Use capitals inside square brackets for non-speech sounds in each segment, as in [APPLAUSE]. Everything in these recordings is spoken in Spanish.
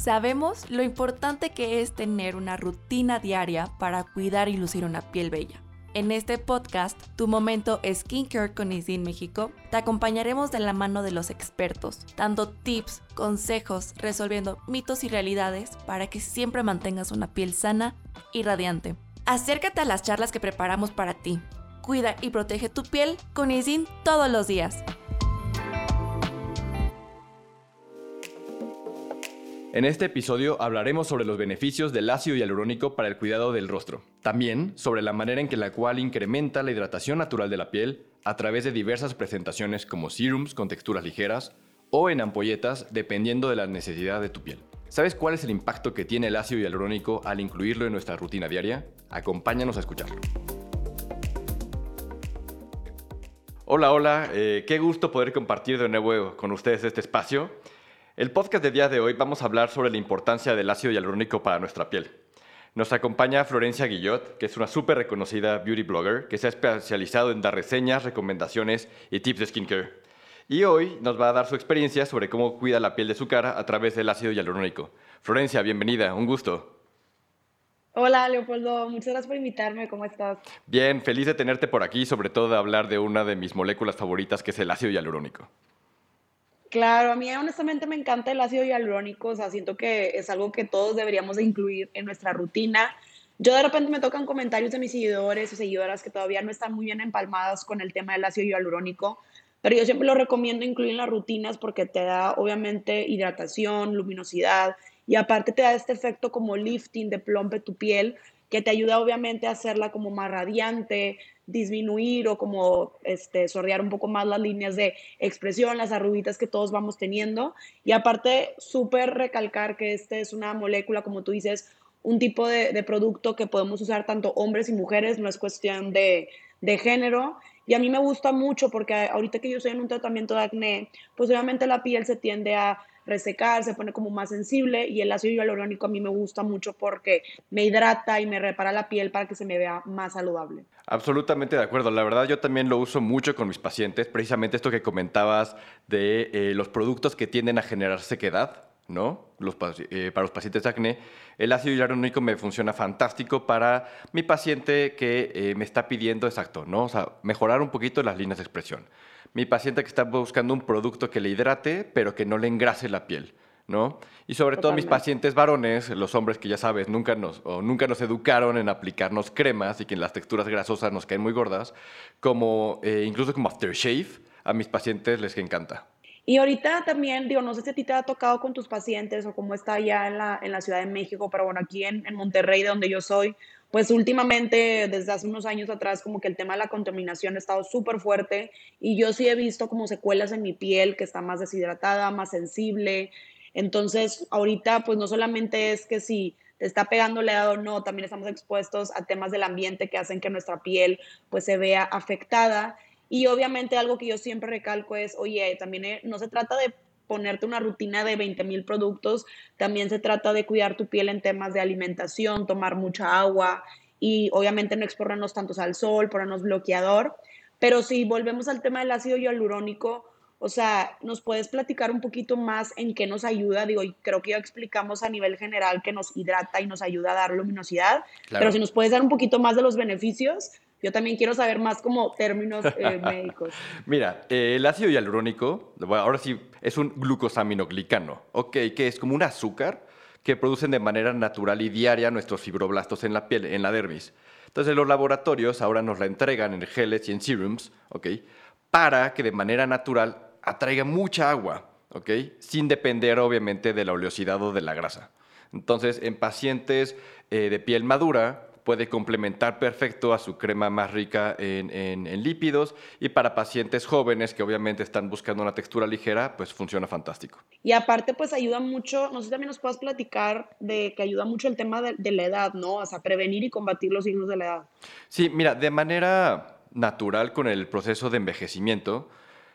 Sabemos lo importante que es tener una rutina diaria para cuidar y lucir una piel bella. En este podcast, Tu Momento Skincare con Isin México, te acompañaremos de la mano de los expertos, dando tips, consejos, resolviendo mitos y realidades para que siempre mantengas una piel sana y radiante. Acércate a las charlas que preparamos para ti. Cuida y protege tu piel con Isin todos los días. En este episodio hablaremos sobre los beneficios del ácido hialurónico para el cuidado del rostro. También sobre la manera en que la cual incrementa la hidratación natural de la piel a través de diversas presentaciones como serums con texturas ligeras o en ampolletas dependiendo de la necesidad de tu piel. ¿Sabes cuál es el impacto que tiene el ácido hialurónico al incluirlo en nuestra rutina diaria? Acompáñanos a escucharlo. Hola, hola, eh, qué gusto poder compartir de nuevo con ustedes este espacio. El podcast de día de hoy vamos a hablar sobre la importancia del ácido hialurónico para nuestra piel. Nos acompaña Florencia Guillot, que es una súper reconocida beauty blogger que se ha especializado en dar reseñas, recomendaciones y tips de skincare. Y hoy nos va a dar su experiencia sobre cómo cuida la piel de su cara a través del ácido hialurónico. Florencia, bienvenida, un gusto. Hola Leopoldo, muchas gracias por invitarme, ¿cómo estás? Bien, feliz de tenerte por aquí, sobre todo de hablar de una de mis moléculas favoritas, que es el ácido hialurónico. Claro, a mí honestamente me encanta el ácido hialurónico, o sea, siento que es algo que todos deberíamos de incluir en nuestra rutina. Yo de repente me tocan comentarios de mis seguidores o seguidoras que todavía no están muy bien empalmadas con el tema del ácido hialurónico, pero yo siempre lo recomiendo incluir en las rutinas porque te da obviamente hidratación, luminosidad y aparte te da este efecto como lifting de plompe tu piel que te ayuda obviamente a hacerla como más radiante, disminuir o como este, sordear un poco más las líneas de expresión, las arruguitas que todos vamos teniendo. Y aparte, súper recalcar que este es una molécula, como tú dices, un tipo de, producto que podemos usar tanto hombres y mujeres, no es cuestión de, de género. Y a mí me gusta mucho porque ahorita que yo estoy en un tratamiento de acné, pues obviamente la piel se tiende a resecar, se pone como más sensible y el ácido hialurónico a mí me gusta mucho porque me hidrata y me repara la piel para que se me vea más saludable. Absolutamente de acuerdo. La verdad yo también lo uso mucho con mis pacientes, precisamente esto que comentabas de eh, los productos que tienden a generar sequedad. ¿no? Los, eh, para los pacientes de acné, el ácido hialurónico me funciona fantástico para mi paciente que eh, me está pidiendo exacto, ¿no? O sea, mejorar un poquito las líneas de expresión mi paciente que está buscando un producto que le hidrate, pero que no le engrase la piel. ¿no? Y sobre todo mis pacientes varones, los hombres que ya sabes, nunca nos, o nunca nos educaron en aplicarnos cremas y que en las texturas grasosas nos caen muy gordas, como eh, incluso como aftershave, a mis pacientes les encanta. Y ahorita también, digo, no sé si a ti te ha tocado con tus pacientes o cómo está allá en la, en la Ciudad de México, pero bueno, aquí en, en Monterrey, de donde yo soy, pues últimamente, desde hace unos años atrás, como que el tema de la contaminación ha estado súper fuerte y yo sí he visto como secuelas en mi piel que está más deshidratada, más sensible. Entonces, ahorita, pues no solamente es que si te está pegando la edad o no, también estamos expuestos a temas del ambiente que hacen que nuestra piel pues se vea afectada. Y obviamente algo que yo siempre recalco es, oye, también eh, no se trata de ponerte una rutina de 20 mil productos, también se trata de cuidar tu piel en temas de alimentación, tomar mucha agua y obviamente no exponernos tantos al sol, ponernos bloqueador. Pero si volvemos al tema del ácido hialurónico, o sea, ¿nos puedes platicar un poquito más en qué nos ayuda? Digo, creo que ya explicamos a nivel general que nos hidrata y nos ayuda a dar luminosidad, pero si nos puedes dar un poquito más de los beneficios, yo también quiero saber más como términos eh, [LAUGHS] médicos. Mira, eh, el ácido hialurónico, ahora sí, es un glucosaminoglicano, ¿ok? Que es como un azúcar que producen de manera natural y diaria nuestros fibroblastos en la piel, en la dermis. Entonces los laboratorios ahora nos la entregan en geles y en serums, ¿ok? Para que de manera natural atraiga mucha agua, ¿ok? Sin depender obviamente de la oleosidad o de la grasa. Entonces en pacientes eh, de piel madura, puede complementar perfecto a su crema más rica en, lípidos y para pacientes jóvenes que obviamente están buscando una textura ligera, pues funciona fantástico. Y aparte pues ayuda mucho, no sé si también nos puedes platicar de que ayuda mucho el tema de, la edad, ¿no? O sea, prevenir y combatir los signos de la edad. Sí, mira, de manera natural con el proceso de envejecimiento,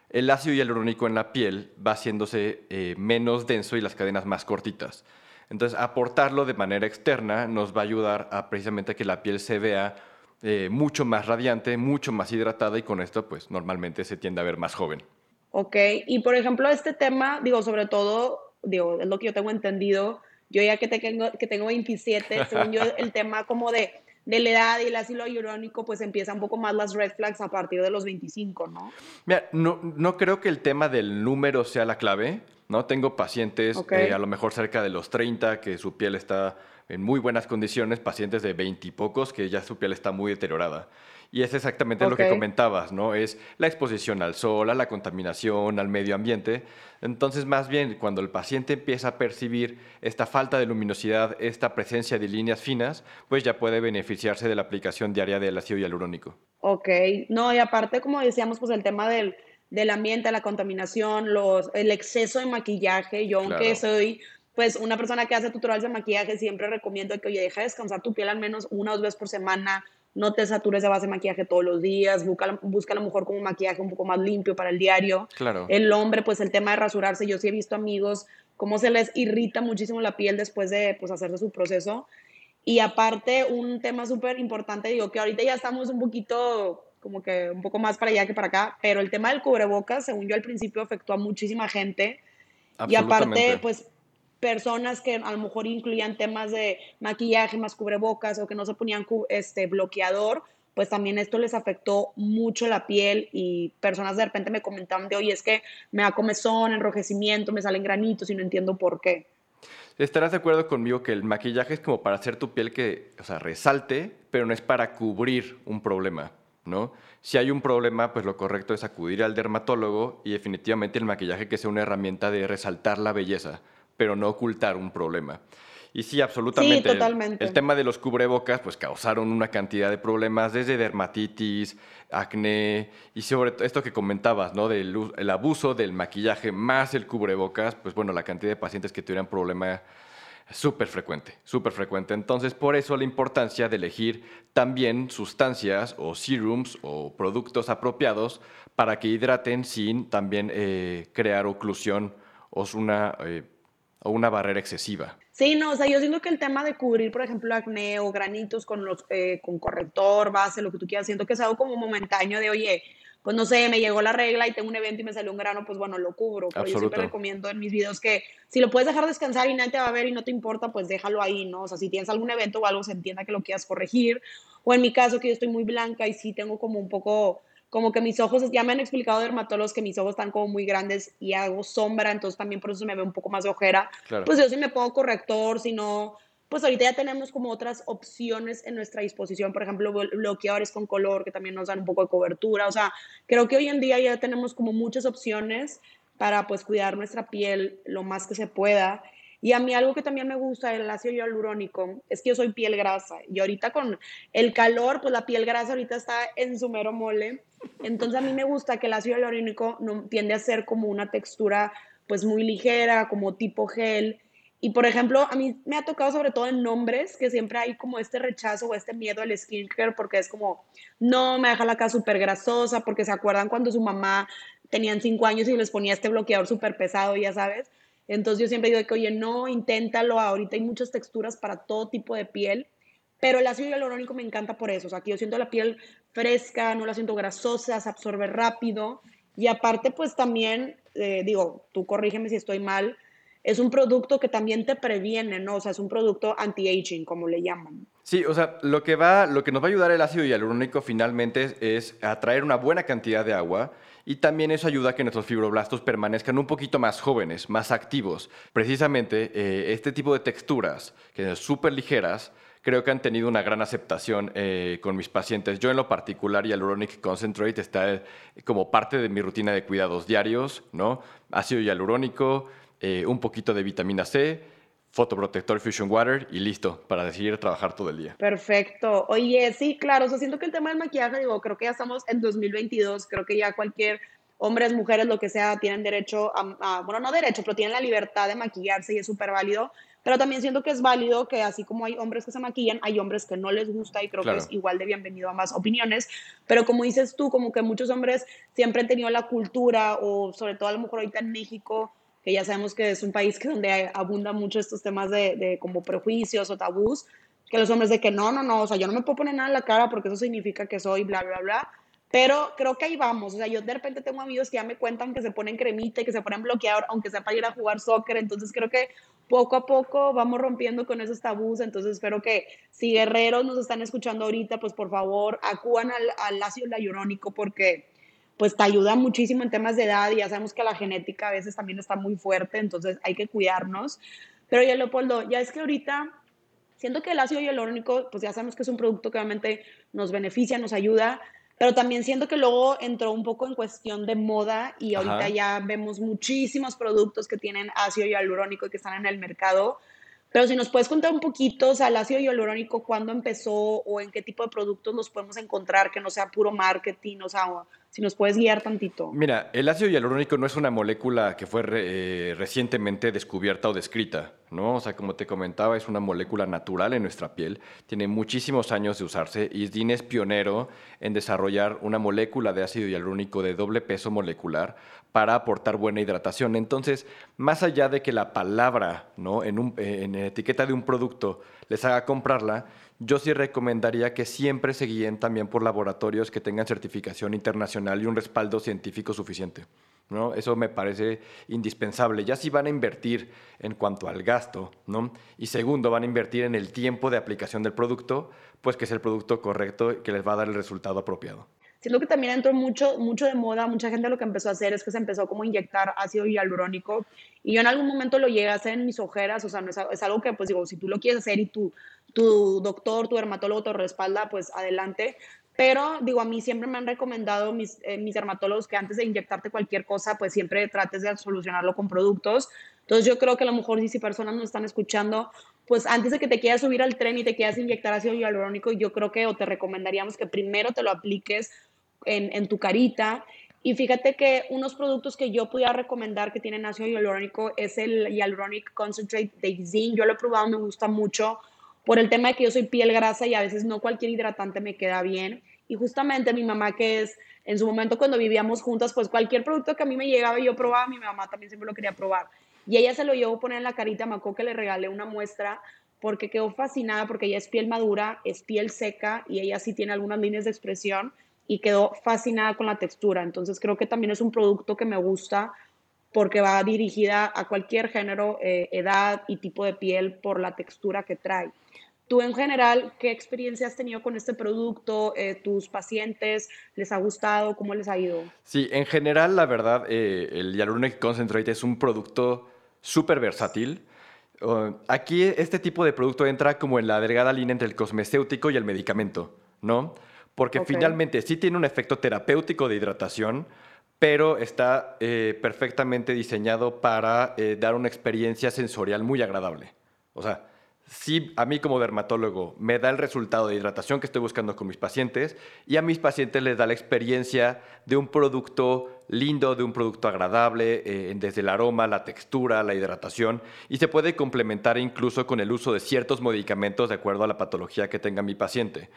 el ácido hialurónico en la piel va haciéndose eh, menos denso y las cadenas más cortitas. Entonces, aportarlo de manera externa nos va a ayudar a precisamente que la piel se vea eh, mucho más radiante, mucho más hidratada y con esto, pues normalmente se tiende a ver más joven. Ok, y por ejemplo, este tema, digo, sobre todo, digo, es lo que yo tengo entendido, yo ya que tengo, que tengo 27, [LAUGHS] según yo, el tema como de, de la edad y el ácido hialurónico, pues empieza un poco más las red flags a partir de los 25, ¿no? Mira, no, no creo que el tema del número sea la clave, ¿no? Tengo pacientes eh, a lo mejor cerca de los 30 que su piel está en muy buenas condiciones, pacientes de 20 y pocos que ya su piel está muy deteriorada. Y es exactamente lo que comentabas, ¿no? Es la exposición al sol, a la contaminación, al medio ambiente. Entonces, más bien, cuando el paciente empieza a percibir esta falta de luminosidad, esta presencia de líneas finas, pues ya puede beneficiarse de la aplicación diaria del ácido hialurónico. Ok, no, y aparte, como decíamos, pues el tema del, del ambiente, la contaminación, los, el exceso de maquillaje. Yo, aunque soy pues una persona que hace tutoriales de maquillaje, siempre recomiendo que, oye, deja descansar tu piel al menos una o dos veces por semana, no te satures de base de maquillaje todos los días, busca, busca a lo mejor con un maquillaje un poco más limpio para el diario. Claro. El hombre, pues el tema de rasurarse, yo sí he visto amigos cómo se les irrita muchísimo la piel después de pues, hacerse su proceso. Y aparte, un tema súper importante, digo que ahorita ya estamos un poquito, como que un poco más para allá que para acá, pero el tema del cubrebocas, según yo al principio, afectó a muchísima gente. Y aparte, pues personas que a lo mejor incluían temas de maquillaje más cubrebocas o que no se ponían este bloqueador, pues también esto les afectó mucho la piel y personas de repente me comentaban de, oye, es que me da comezón, enrojecimiento, me salen granitos y no entiendo por qué. Estarás de acuerdo conmigo que el maquillaje es como para hacer tu piel que, o sea, resalte, pero no es para cubrir un problema, ¿no? Si hay un problema, pues lo correcto es acudir al dermatólogo y definitivamente el maquillaje que sea una herramienta de resaltar la belleza pero no ocultar un problema. Y sí, absolutamente. Sí, totalmente. El, tema de los cubrebocas, pues causaron una cantidad de problemas, desde dermatitis, acné, y sobre todo esto que comentabas, ¿no? Del el abuso del maquillaje más el cubrebocas, pues bueno, la cantidad de pacientes que tuvieran problema súper frecuente, súper frecuente. Entonces, por eso la importancia de elegir también sustancias o serums o productos apropiados para que hidraten sin también eh, crear oclusión o una... Eh, una barrera excesiva. Sí, no, o sea, yo siento que el tema de cubrir, por ejemplo, acné o granitos con, los, eh, con corrector, base, lo que tú quieras, siento que es algo como momentáneo de, oye, pues no sé, me llegó la regla y tengo un evento y me salió un grano, pues bueno, lo cubro. Pero yo siempre recomiendo en mis videos que si lo puedes dejar descansar y nadie te va a ver y no te importa, pues déjalo ahí, ¿no? O sea, si tienes algún evento o algo, se entienda que lo quieras corregir. O en mi caso, que yo estoy muy blanca y sí tengo como un poco como que mis ojos, ya me han explicado dermatólogos que mis ojos están como muy grandes y hago sombra, entonces también por eso me ve un poco más de ojera. Pues yo sí me pongo corrector, si no, pues ahorita ya tenemos como otras opciones en nuestra disposición, por ejemplo, bloqueadores con color que también nos dan un poco de cobertura, o sea, creo que hoy en día ya tenemos como muchas opciones para pues cuidar nuestra piel lo más que se pueda y a mí algo que también me gusta del ácido hialurónico es que yo soy piel grasa y ahorita con el calor, pues la piel grasa ahorita está en su mero mole. Entonces a mí me gusta que el ácido hialurónico no, tiende a ser como una textura pues muy ligera, como tipo gel. Y por ejemplo, a mí me ha tocado sobre todo en nombres que siempre hay como este rechazo o este miedo al skincare porque es como, no, me deja la cara súper grasosa porque se acuerdan cuando su mamá tenían cinco años y les ponía este bloqueador súper pesado, ya sabes. Entonces yo siempre digo que, oye, no, inténtalo, ahorita hay muchas texturas para todo tipo de piel, pero el ácido hialurónico me encanta por eso, o sea, que yo siento la piel fresca, no la siento grasosa, se absorbe rápido y aparte pues también, eh, digo, tú corrígeme si estoy mal, es un producto que también te previene, ¿no? O sea, es un producto anti-aging, como le llaman. Sí, o sea, lo que, va, lo que nos va a ayudar el ácido hialurónico finalmente es atraer una buena cantidad de agua y también eso ayuda a que nuestros fibroblastos permanezcan un poquito más jóvenes, más activos. Precisamente eh, este tipo de texturas, que son súper ligeras, creo que han tenido una gran aceptación eh, con mis pacientes. Yo en lo particular, Hyaluronic Concentrate está eh, como parte de mi rutina de cuidados diarios, ¿no? Ácido hialurónico, un poquito de vitamina C, fotoprotector Fusion Water y listo para seguir trabajar todo el día. Perfecto. Oye, sí, claro, o sea, siento que el tema del maquillaje, digo, creo que ya estamos en 2022, creo que ya cualquier hombres, mujeres, lo que sea, tienen derecho a, bueno, no derecho, pero tienen la libertad de maquillarse y es súper válido. Pero también siento que es válido que así como hay hombres que se maquillan, hay hombres que no les gusta y creo que es igual de bienvenido a más opiniones. Pero como dices tú, como que muchos hombres siempre han tenido la cultura o sobre todo a lo mejor ahorita en México, que ya sabemos que es un país que donde abunda mucho estos temas de, de, como prejuicios o tabús, que los hombres de que no, no, no, o sea, yo no me puedo poner nada en la cara porque eso significa que soy bla, bla, bla. Pero creo que ahí vamos, o sea, yo de repente tengo amigos que ya me cuentan que se ponen cremita y que se ponen bloqueador, aunque sea para ir a jugar soccer, entonces creo que poco a poco vamos rompiendo con esos tabús, entonces espero que si guerreros nos están escuchando ahorita, pues por favor acudan al, al ácido hialurónico porque pues te ayuda muchísimo en temas de edad y ya sabemos que la genética a veces también está muy fuerte, entonces hay que cuidarnos. Pero ya Leopoldo, ya es que ahorita siento que el ácido hialurónico, pues ya sabemos que es un producto que obviamente nos beneficia, nos ayuda, pero también siento que luego entró un poco en cuestión de moda y ahorita ya vemos muchísimos productos que tienen ácido hialurónico y que están en el mercado. Pero si nos puedes contar un poquito, o sea, el ácido hialurónico, cuándo empezó o en qué tipo de productos los podemos encontrar, que no sea puro marketing, o sea, si nos puedes guiar tantito. Mira, el ácido hialurónico no es una molécula que fue eh, recientemente descubierta o descrita, ¿no? O sea, como te comentaba, es una molécula natural en nuestra piel, tiene muchísimos años de usarse y DIN es pionero en desarrollar una molécula de ácido hialurónico de doble peso molecular para aportar buena hidratación. Entonces, más allá de que la palabra, ¿no? En, un, etiqueta de un producto les haga comprarla, yo sí recomendaría que siempre se guíen también por laboratorios que tengan certificación internacional y un respaldo científico suficiente. ¿no? Eso me parece indispensable. Ya si van a invertir en cuanto al gasto, ¿no? y segundo, van a invertir en el tiempo de aplicación del producto, pues que es el producto correcto que les va a dar el resultado apropiado. Siento que también entró mucho, mucho de moda, mucha gente lo que empezó a hacer es que se empezó como a inyectar ácido hialurónico y yo en algún momento lo llegué a hacer en mis ojeras, o sea, no es, es algo que pues digo, si tú lo quieres hacer y tu, tu doctor, tu dermatólogo te respalda, pues adelante, pero digo, a mí siempre me han recomendado mis, eh, mis dermatólogos que antes de inyectarte cualquier cosa, pues siempre trates de solucionarlo con productos. Entonces yo creo que a lo mejor si, si personas nos están escuchando, pues antes de que te quieras subir al tren y te quieras inyectar ácido hialurónico, yo creo que o te recomendaríamos que primero te lo apliques en, tu carita. Y fíjate que unos productos que yo pudiera recomendar que tienen ácido hialurónico es el Hyaluronic Concentrate de Zinc. Yo lo he probado, me gusta mucho por el tema de que yo soy piel grasa y a veces no cualquier hidratante me queda bien. Y justamente mi mamá, que es en su momento cuando vivíamos juntas, pues cualquier producto que a mí me llegaba yo probaba, mi mamá también siempre lo quería probar. Y ella se lo llevó a poner en la carita, me acuerdo que le regalé una muestra porque quedó fascinada porque ella es piel madura, es piel seca y ella sí tiene algunas líneas de expresión y quedó fascinada con la textura. Entonces creo que también es un producto que me gusta porque va dirigida a cualquier género, eh, edad y tipo de piel por la textura que trae. Tú en general, ¿qué experiencia has tenido con este producto? Eh, ¿Tus pacientes les ha gustado? ¿Cómo les ha ido? Sí, en general, la verdad, eh, el Hyaluronic Concentrate es un producto súper versátil. aquí este tipo de producto entra como en la delgada línea entre el cosmecéutico y el medicamento, ¿no? Porque finalmente sí tiene un efecto terapéutico de hidratación, pero está eh, perfectamente diseñado para eh, dar una experiencia sensorial muy agradable. O sea, sí, a mí como dermatólogo me da el resultado de hidratación que estoy buscando con mis pacientes y a mis pacientes les da la experiencia de un producto lindo, de un producto agradable, eh, desde el aroma, la textura, la hidratación, y se puede complementar incluso con el uso de ciertos medicamentos de acuerdo a la patología que tenga mi paciente.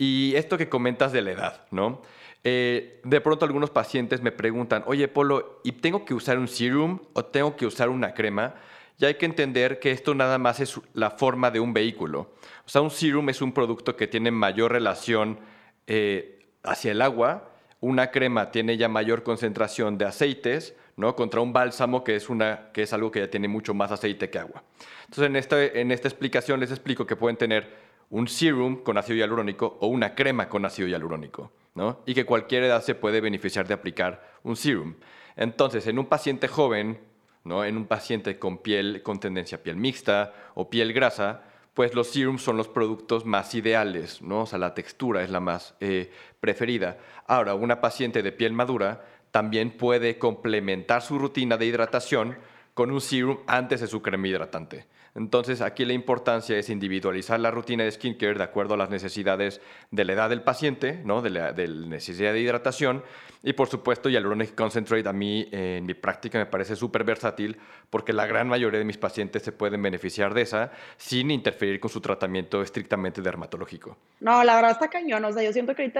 Y esto que comentas de la edad, ¿no? Eh, de pronto algunos pacientes me preguntan, oye Polo, ¿y tengo que usar un serum o tengo que usar una crema? Y hay que entender que esto nada más es la forma de un vehículo. O sea, un serum es un producto que tiene mayor relación eh, hacia el agua, una crema tiene ya mayor concentración de aceites, ¿no? Contra un bálsamo que es, una, que es algo que ya tiene mucho más aceite que agua. Entonces, en esta, en esta explicación les explico que pueden tener un serum con ácido hialurónico o una crema con ácido hialurónico, ¿no? Y que cualquier edad se puede beneficiar de aplicar un serum. Entonces, en un paciente joven, ¿no? En un paciente con piel con tendencia a piel mixta o piel grasa, pues los serums son los productos más ideales, ¿no? O sea, la textura es la más eh, preferida. Ahora, una paciente de piel madura también puede complementar su rutina de hidratación con un serum antes de su crema hidratante. Entonces, aquí la importancia es individualizar la rutina de skincare de acuerdo a las necesidades de la edad del paciente, ¿no? de, la, necesidad de hidratación. Y por supuesto, Hyaluronic Concentrate a mí en mi práctica me parece súper versátil porque la gran mayoría de mis pacientes se pueden beneficiar de esa sin interferir con su tratamiento estrictamente dermatológico. No, la verdad está cañón. O sea, yo siento que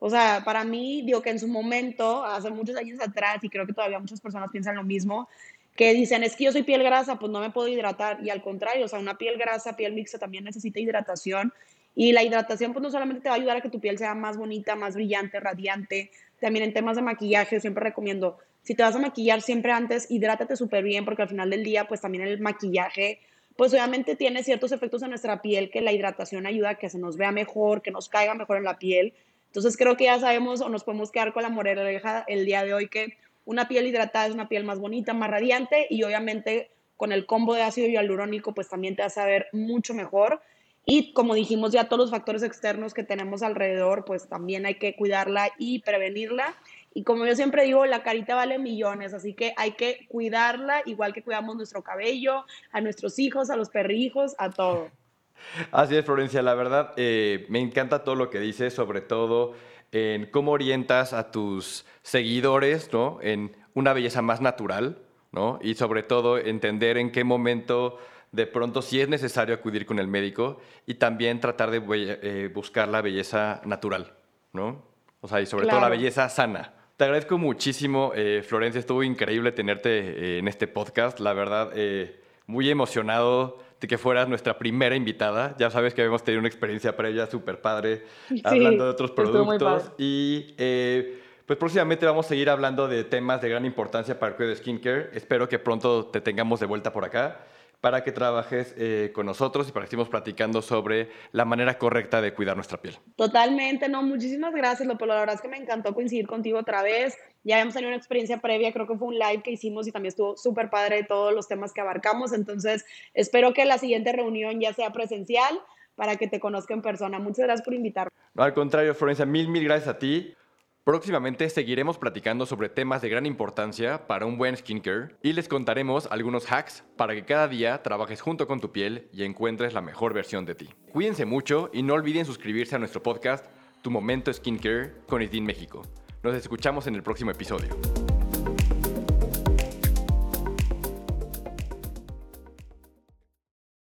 o sea, para mí, digo que en su momento, hace muchos años atrás, y creo que todavía muchas personas piensan lo mismo, que dicen, es que yo soy piel grasa, pues no me puedo hidratar. Y al contrario, o sea, una piel grasa, piel mixta también necesita hidratación. Y la hidratación, pues no solamente te va a ayudar a que tu piel sea más bonita, más brillante, radiante. También en temas de maquillaje, siempre recomiendo, si te vas a maquillar siempre antes, hidrátate súper bien porque al final del día, pues también el maquillaje, pues obviamente tiene ciertos efectos en nuestra piel que la hidratación ayuda a que se nos vea mejor, que nos caiga mejor en la piel. Entonces creo que ya sabemos o nos podemos quedar con la moraleja el día de hoy que una piel hidratada es una piel más bonita, más radiante y obviamente con el combo de ácido hialurónico pues también te a ver mucho mejor. Y como dijimos ya, todos los factores externos que tenemos alrededor, pues también hay que cuidarla y prevenirla. Y como yo siempre digo, la carita vale millones, así que hay que cuidarla igual que cuidamos nuestro cabello, a nuestros hijos, a los perrijos, a todo. Así es, Florencia, la verdad eh, me encanta todo lo que dices, sobre todo en cómo orientas a tus seguidores, ¿no? En una belleza más natural, ¿no? Y sobre todo entender en qué momento de pronto sí es necesario acudir con el médico y también tratar de eh, buscar la belleza natural, ¿no? O sea, y sobre todo la belleza sana. Te agradezco muchísimo, eh, Florencia, estuvo increíble tenerte eh, en este podcast, la verdad, muy emocionado que fueras nuestra primera invitada. Ya sabes que habíamos tenido una experiencia previa súper padre hablando de otros productos y pues próximamente vamos a seguir hablando de temas de gran importancia para el cuidado de skincare. Espero que pronto te tengamos de vuelta por acá para que trabajes eh, con nosotros y para que estemos platicando sobre la manera correcta de cuidar nuestra piel. Totalmente, no, muchísimas gracias, López. La verdad es que me encantó coincidir contigo otra vez. Ya habíamos tenido una experiencia previa, creo que fue un live que hicimos y también estuvo súper padre todos los temas que abarcamos. Entonces, espero que la siguiente reunión ya sea presencial para que te conozca en persona. Muchas gracias por invitarme. No, al contrario, Florencia, mil, mil gracias a ti. Próximamente seguiremos platicando sobre temas de gran importancia para un buen skincare y les contaremos algunos hacks para que cada día trabajes junto con tu piel y encuentres la mejor versión de ti. Cuídense mucho y no olviden suscribirse a nuestro podcast Tu Momento Skincare con Isdin México. Nos escuchamos en el próximo episodio.